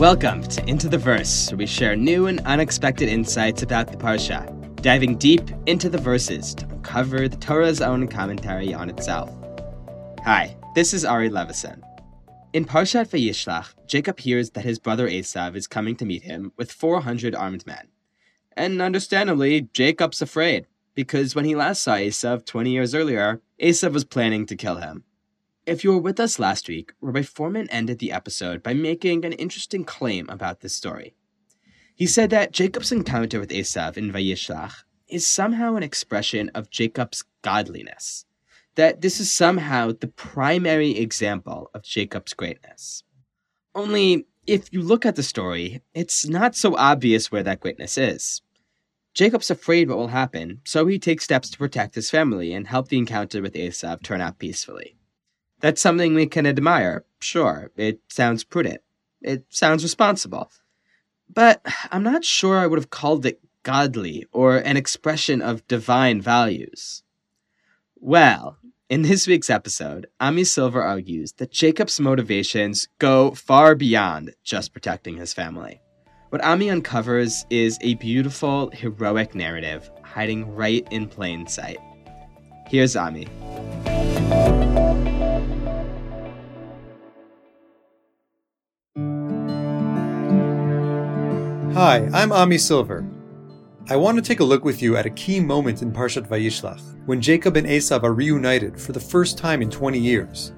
Welcome to Into the Verse, where we share new and unexpected insights about the Parsha, diving deep into the verses to uncover the Torah's own commentary on itself. Hi, this is Ari Levison. In Parshat Vayishlach, Jacob hears that his brother Esav is coming to meet him with 400 armed men. And understandably, Jacob's afraid, because when he last saw Esav 20 years earlier, Esav was planning to kill him. If you were with us last week, Rabbi Fohrman ended the episode by making an interesting claim about this story. He said that Jacob's encounter with Esav in Vayishlach is somehow an expression of Jacob's godliness, that this is somehow the primary example of Jacob's greatness. Only, if you look at the story, it's not so obvious where that greatness is. Jacob's afraid what will happen, so he takes steps to protect his family and help the encounter with Esav turn out peacefully. That's something we can admire, sure. It sounds prudent. It sounds responsible. But I'm not sure I would have called it godly or an expression of divine values. Well, in this week's episode, Ami Silver argues that Jacob's motivations go far beyond just protecting his family. What Ami uncovers is a beautiful, heroic narrative hiding right in plain sight. Here's Ami. Hi, I'm Ami Silver. I want to take a look with you at a key moment in Parshat Vayishlach, when Jacob and Esav are reunited for the first time in 20 years.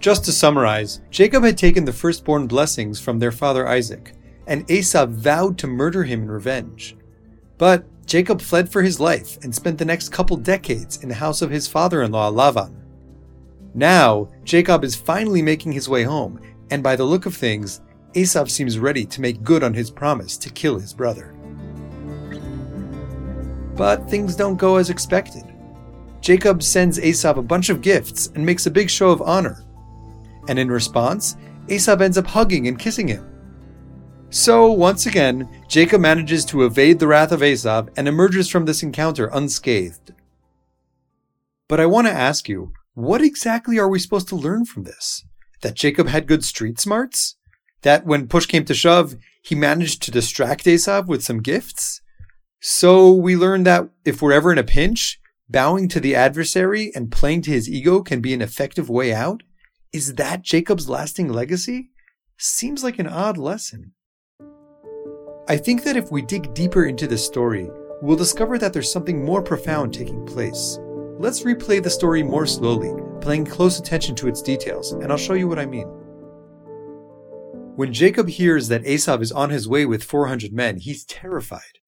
Just to summarize, Jacob had taken the firstborn blessings from their father Isaac, and Esav vowed to murder him in revenge. But Jacob fled for his life and spent the next couple decades in the house of his father in law Lavan. Now, Jacob is finally making his way home, and by the look of things, Esav seems ready to make good on his promise to kill his brother. But things don't go as expected. Jacob sends Esav a bunch of gifts and makes a big show of honor. And in response, Esav ends up hugging and kissing him. So, once again, Jacob manages to evade the wrath of Esav and emerges from this encounter unscathed. But I want to ask you, what exactly are we supposed to learn from this? That Jacob had good street smarts? That when push came to shove, he managed to distract Esav with some gifts. So we learned that if we're ever in a pinch, bowing to the adversary and playing to his ego can be an effective way out. Is that Jacob's lasting legacy? Seems like an odd lesson. I think that if we dig deeper into this story, we'll discover that there's something more profound taking place. Let's replay the story more slowly, paying close attention to its details, and I'll show you what I mean. When Jacob hears that Esav is on his way with 400 men, he's terrified.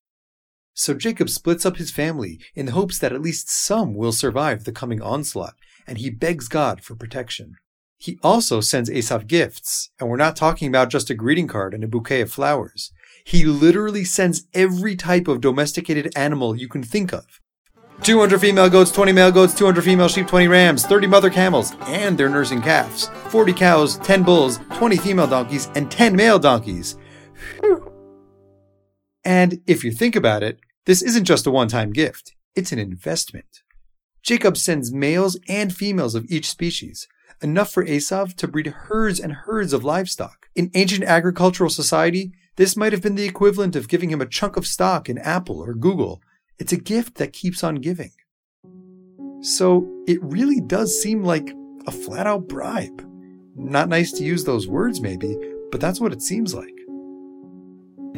So Jacob splits up his family in hopes that at least some will survive the coming onslaught, and he begs God for protection. He also sends Esav gifts, and we're not talking about just a greeting card and a bouquet of flowers. He literally sends every type of domesticated animal you can think of 200 female goats, 20 male goats, 200 female sheep, 20 rams, 30 mother camels, and their nursing calves, 40 cows, 10 bulls, 20 female donkeys, and 10 male donkeys. Whew. And if you think about it, this isn't just a one time gift, it's an investment. Jacob sends males and females of each species, enough for Esav to breed herds and herds of livestock. In ancient agricultural society, this might have been the equivalent of giving him a chunk of stock in Apple or Google it's a gift that keeps on giving. So it really does seem like a flat out bribe. Not nice to use those words, maybe, but that's what it seems like.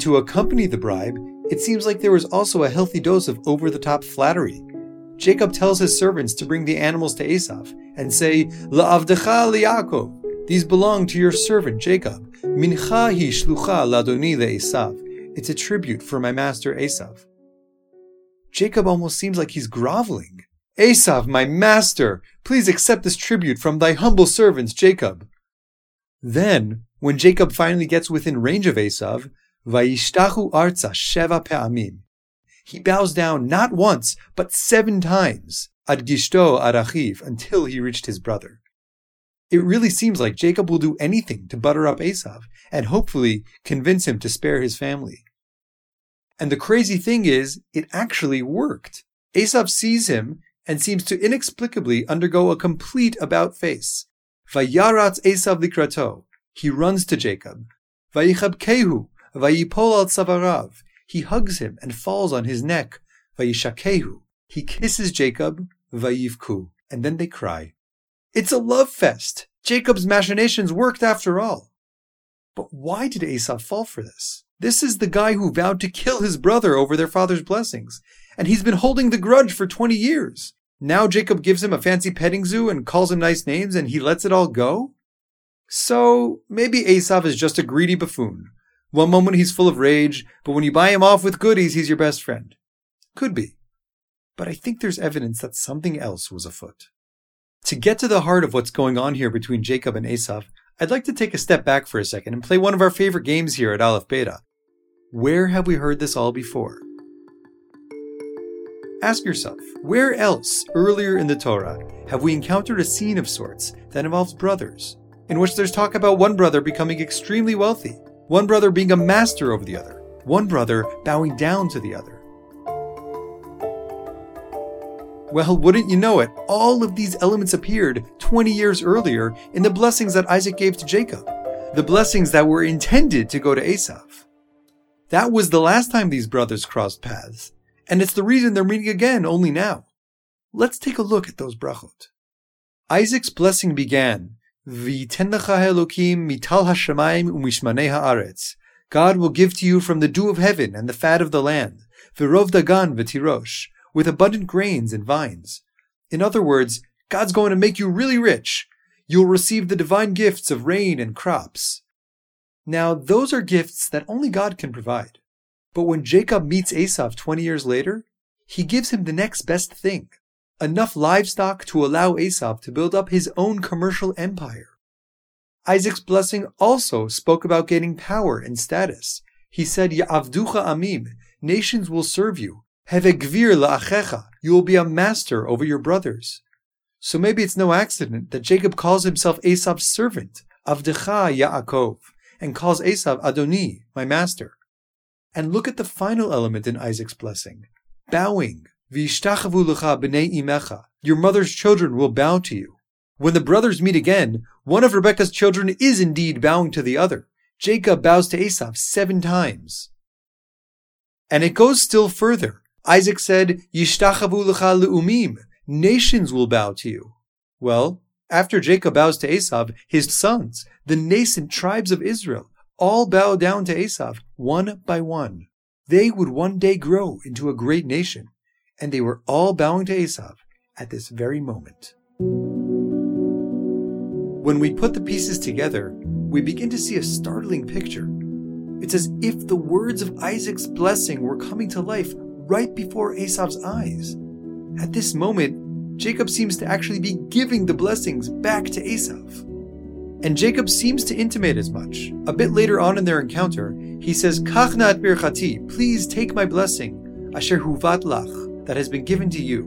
To accompany the bribe, it seems like there was also a healthy dose of over the top flattery. Jacob tells his servants to bring the animals to Esav and say, La'avdecha li'Yaakov, these belong to your servant Jacob. Mincha hi shlucha ladoni le'Esav. It's a tribute for my master Esav. Jacob almost seems like he's groveling. Esav, my master, please accept this tribute from thy humble servants, Jacob. Then, when Jacob finally gets within range of Esav, Vayishtachu arza sheva pe'amim. He bows down not once, but seven times, ad gishto arachiv, until he reached his brother. It really seems like Jacob will do anything to butter up Esav, and hopefully convince him to spare his family. And the crazy thing is, it actually worked. Esav sees him and seems to inexplicably undergo a complete about face. Vayaratz Esav likrato. He runs to Jacob. Vayichabkehu, vayipol al tzavarav. He hugs him and falls on his neck. Vayishakehu. He kisses Jacob, vayivku, and then they cry. It's a love fest. Jacob's machinations worked after all. But why did Esau fall for this? This is the guy who vowed to kill his brother over their father's blessings, and he's been holding the grudge for 20 years. Now Jacob gives him a fancy petting zoo and calls him nice names, and he lets it all go? So maybe Esau is just a greedy buffoon. One moment he's full of rage, but when you buy him off with goodies, he's your best friend. Could be. But I think there's evidence that something else was afoot. To get to the heart of what's going on here between Jacob and Esau, I'd like to take a step back for a second and play one of our favorite games here at Aleph Beta. Where have we heard this all before? Ask yourself, where else earlier in the Torah have we encountered a scene of sorts that involves brothers, in which there's talk about one brother becoming extremely wealthy, one brother being a master over the other, one brother bowing down to the other? Well, wouldn't you know it, all of these elements appeared 20 years earlier in the blessings that Isaac gave to Jacob, the blessings that were intended to go to Esau. That was the last time these brothers crossed paths, and it's the reason they're meeting again only now. Let's take a look at those brachot. Isaac's blessing began, V'tenlecha Elokim mital hashamayim umishmanei haaretz. God will give to you from the dew of heaven and the fat of the land, v'rov dagan with abundant grains and vines. In other words, God's going to make you really rich. You'll receive the divine gifts of rain and crops. Now, those are gifts that only God can provide. But when Jacob meets Esau 20 years later, he gives him the next best thing enough livestock to allow Esau to build up his own commercial empire. Isaac's blessing also spoke about gaining power and status. He said, Ya'avducha amim, nations will serve you, Hevegvir la'achecha, you will be a master over your brothers. So maybe it's no accident that Jacob calls himself Esau's servant, Avdecha Yaakov, and calls Esau Adoni, my master. And look at the final element in Isaac's blessing, bowing. Your mother's children will bow to you. When the brothers meet again, one of Rebekah's children is indeed bowing to the other. Jacob bows to Esau seven times. And it goes still further. Isaac said, Yishtachavu lecha le'umim, nations will bow to you. Well, after Jacob bows to Esau, his sons, the nascent tribes of Israel, all bow down to Esau, one by one. They would one day grow into a great nation, and they were all bowing to Esau at this very moment. When we put the pieces together, we begin to see a startling picture. It's as if the words of Isaac's blessing were coming to life right before Esau's eyes. At this moment, Jacob seems to actually be giving the blessings back to Esau. And Jacob seems to intimate as much. A bit later on in their encounter, he says, Kachnat birchati, please take my blessing, asher huvat lach, that has been given to you.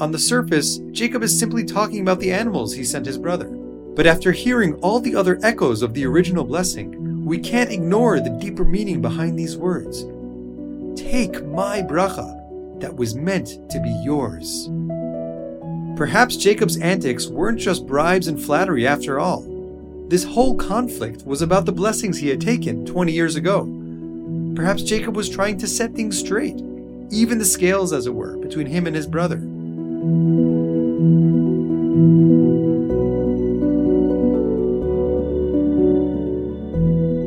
On the surface, Jacob is simply talking about the animals he sent his brother. But after hearing all the other echoes of the original blessing, we can't ignore the deeper meaning behind these words. Take my bracha that was meant to be yours. Perhaps Jacob's antics weren't just bribes and flattery after all. This whole conflict was about the blessings he had taken 20 years ago. Perhaps Jacob was trying to set things straight, even the scales, as it were, between him and his brother.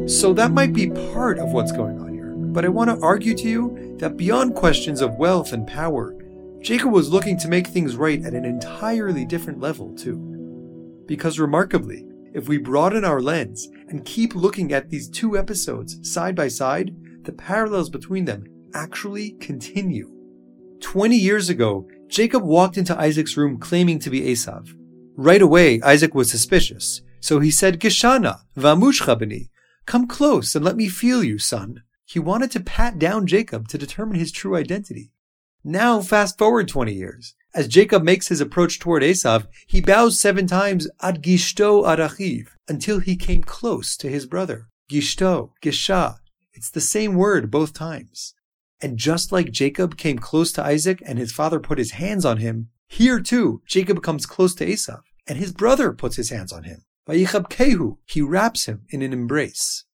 So that might be part of what's going on here, but I want to argue to you that beyond questions of wealth and power, Jacob was looking to make things right at an entirely different level, too. Because remarkably, if we broaden our lens and keep looking at these two episodes side by side, the parallels between them actually continue. 20 years ago, Jacob walked into Isaac's room claiming to be Esav. Right away, Isaac was suspicious, so he said, Gishana, vamushcha b'ni, come close and let me feel you, son. He wanted to pat down Jacob to determine his true identity. Now, fast forward 20 years. As Jacob makes his approach toward Esav, he bows seven times ad gishto arachiv until he came close to his brother. Gishto, gisha. It's the same word both times. And just like Jacob came close to Isaac and his father put his hands on him, here too, Jacob comes close to Esav and his brother puts his hands on him. Vayichab kehu, he wraps him in an embrace.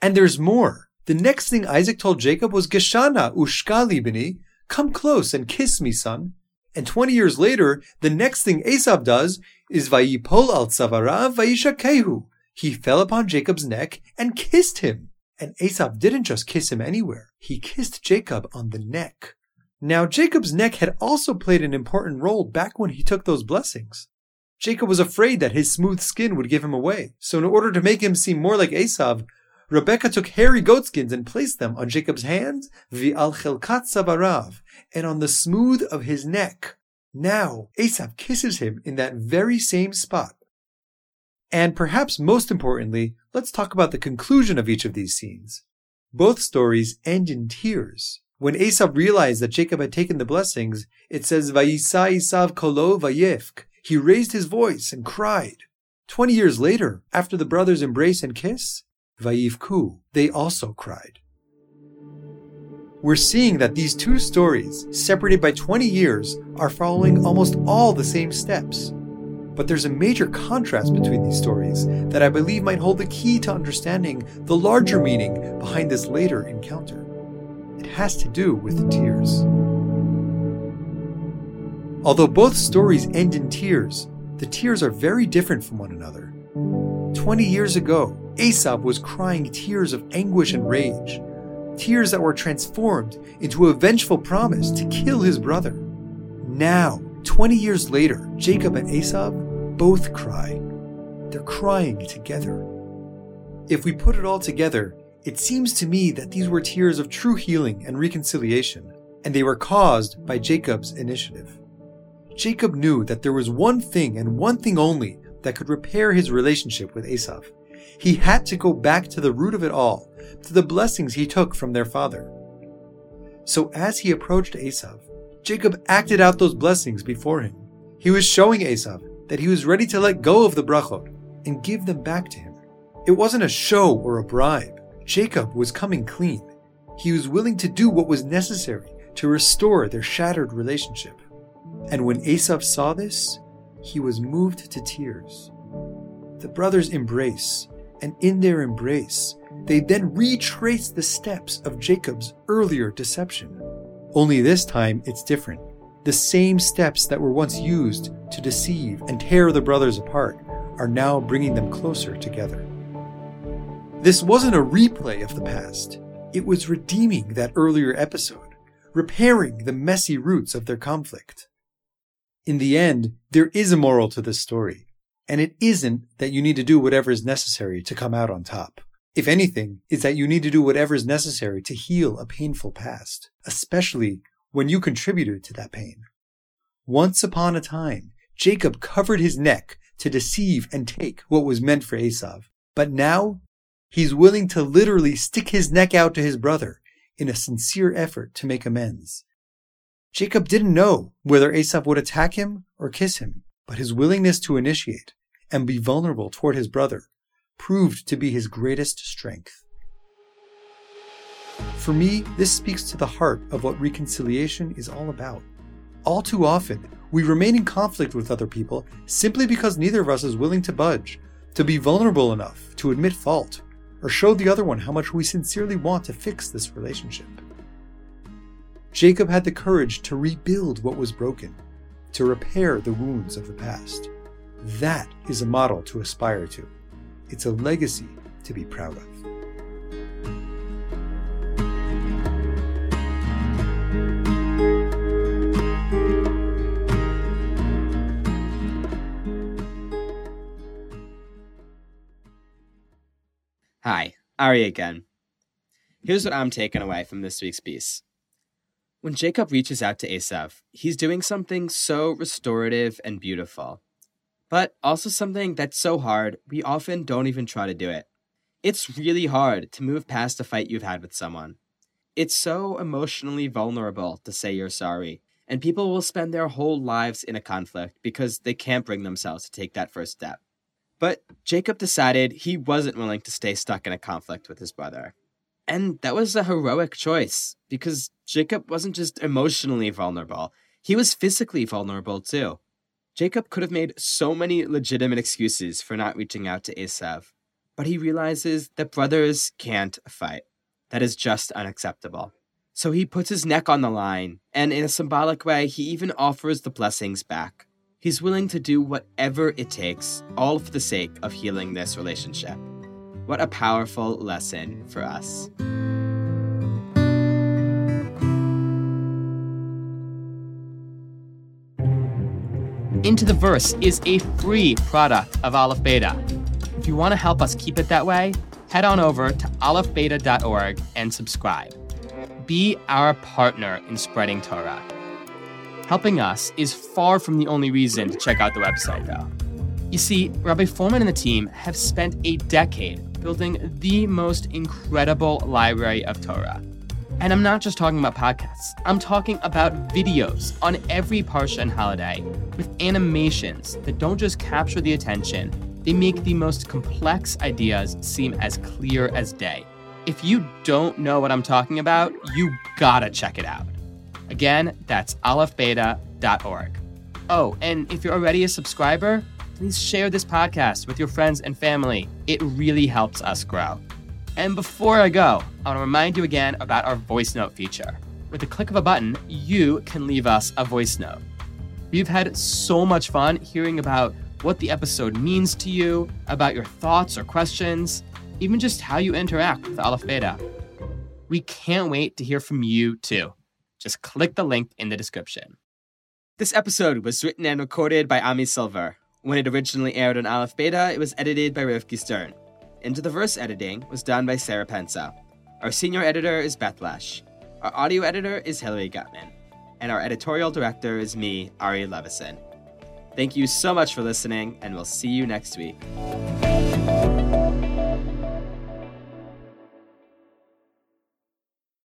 And there's more. The next thing Isaac told Jacob was Geshana ushkali bini, come close and kiss me, son. And 20 years later, the next thing Esav does is Vayipol al tzavarav vayishakehu. He fell upon Jacob's neck and kissed him. And Esav didn't just kiss him anywhere. He kissed Jacob on the neck. Now, Jacob's neck had also played an important role back when he took those blessings. Jacob was afraid that his smooth skin would give him away. So in order to make him seem more like Esav, Rebecca took hairy goatskins and placed them on Jacob's hands, vi'al chelkat savarav, and on the smooth of his neck. Now, Esav kisses him in that very same spot. And perhaps most importantly, let's talk about the conclusion of each of these scenes. Both stories end in tears. When Esav realized that Jacob had taken the blessings, it says, Vayisa Esav kolo vayefk. He raised his voice and cried. Twenty years later, after the brothers embrace and kiss, Vayivku, they also cried. We're seeing that these two stories, separated by 20 years, are following almost all the same steps. But there's a major contrast between these stories that I believe might hold the key to understanding the larger meaning behind this later encounter. It has to do with the tears. Although both stories end in tears, the tears are very different from one another. 20 years ago, Esav was crying tears of anguish and rage, tears that were transformed into a vengeful promise to kill his brother. Now, 20 years later, Jacob and Esav both cry. They're crying together. If we put it all together, it seems to me that these were tears of true healing and reconciliation, and they were caused by Jacob's initiative. Jacob knew that there was one thing and one thing only that could repair his relationship with Esav. He had to go back to the root of it all, to the blessings he took from their father. So as he approached Esav, Jacob acted out those blessings before him. He was showing Esav that he was ready to let go of the brachot and give them back to him. It wasn't a show or a bribe. Jacob was coming clean. He was willing to do what was necessary to restore their shattered relationship. And when Esav saw this, he was moved to tears. The brothers embrace, and in their embrace, they then retrace the steps of Jacob's earlier deception. Only this time it's different. The same steps that were once used to deceive and tear the brothers apart are now bringing them closer together. This wasn't a replay of the past, it was redeeming that earlier episode, repairing the messy roots of their conflict. In the end, there is a moral to this story, and it isn't that you need to do whatever is necessary to come out on top. If anything, it's that you need to do whatever is necessary to heal a painful past, especially when you contributed to that pain. Once upon a time, Jacob covered his neck to deceive and take what was meant for Esav. But now, he's willing to literally stick his neck out to his brother in a sincere effort to make amends. Jacob didn't know whether Esav would attack him or kiss him, but his willingness to initiate and be vulnerable toward his brother proved to be his greatest strength. For me, this speaks to the heart of what reconciliation is all about. All too often, we remain in conflict with other people simply because neither of us is willing to budge, to be vulnerable enough to admit fault, or show the other one how much we sincerely want to fix this relationship. Jacob had the courage to rebuild what was broken, to repair the wounds of the past. That is a model to aspire to. It's a legacy to be proud of. Hi, Ari again. Here's what I'm taking away from this week's piece. When Jacob reaches out to Esav, he's doing something so restorative and beautiful, but also something that's so hard we often don't even try to do it. It's really hard to move past a fight you've had with someone. It's so emotionally vulnerable to say you're sorry, and people will spend their whole lives in a conflict because they can't bring themselves to take that first step. But Jacob decided he wasn't willing to stay stuck in a conflict with his brother. And that was a heroic choice because Jacob wasn't just emotionally vulnerable, he was physically vulnerable too. Jacob could have made so many legitimate excuses for not reaching out to Esav, but he realizes that brothers can't fight. That is just unacceptable. So he puts his neck on the line, and in a symbolic way, he even offers the blessings back. He's willing to do whatever it takes, all for the sake of healing this relationship. What a powerful lesson for us. Into the Verse is a free product of Aleph Beta. If you want to help us keep it that way, head on over to alephbeta.org and subscribe. Be our partner in spreading Torah. Helping us is far from the only reason to check out the website, though. You see, Rabbi Fohrman and the team have spent a decade building the most incredible library of Torah. And I'm not just talking about podcasts, I'm talking about videos on every Parsha and holiday with animations that don't just capture the attention, they make the most complex ideas seem as clear as day. If you don't know what I'm talking about, you gotta check it out. Again, that's alephbeta.org. Oh, and if you're already a subscriber, please share this podcast with your friends and family. It really helps us grow. And before I go, I want to remind you again about our voice note feature. With the click of a button, you can leave us a voice note. We've had so much fun hearing about what the episode means to you, about your thoughts or questions, even just how you interact with Aleph Beta. We can't wait to hear from you too. Just click the link in the description. This episode was written and recorded by Ami Silver. When it originally aired on Aleph Beta, it was edited by Rivki Stern. Into the Verse editing was done by Sarah Pensa. Our senior editor is Beth Lesh. Our audio editor is Hilary Gutman. And our editorial director is me, Ari Levison. Thank you so much for listening, and we'll see you next week.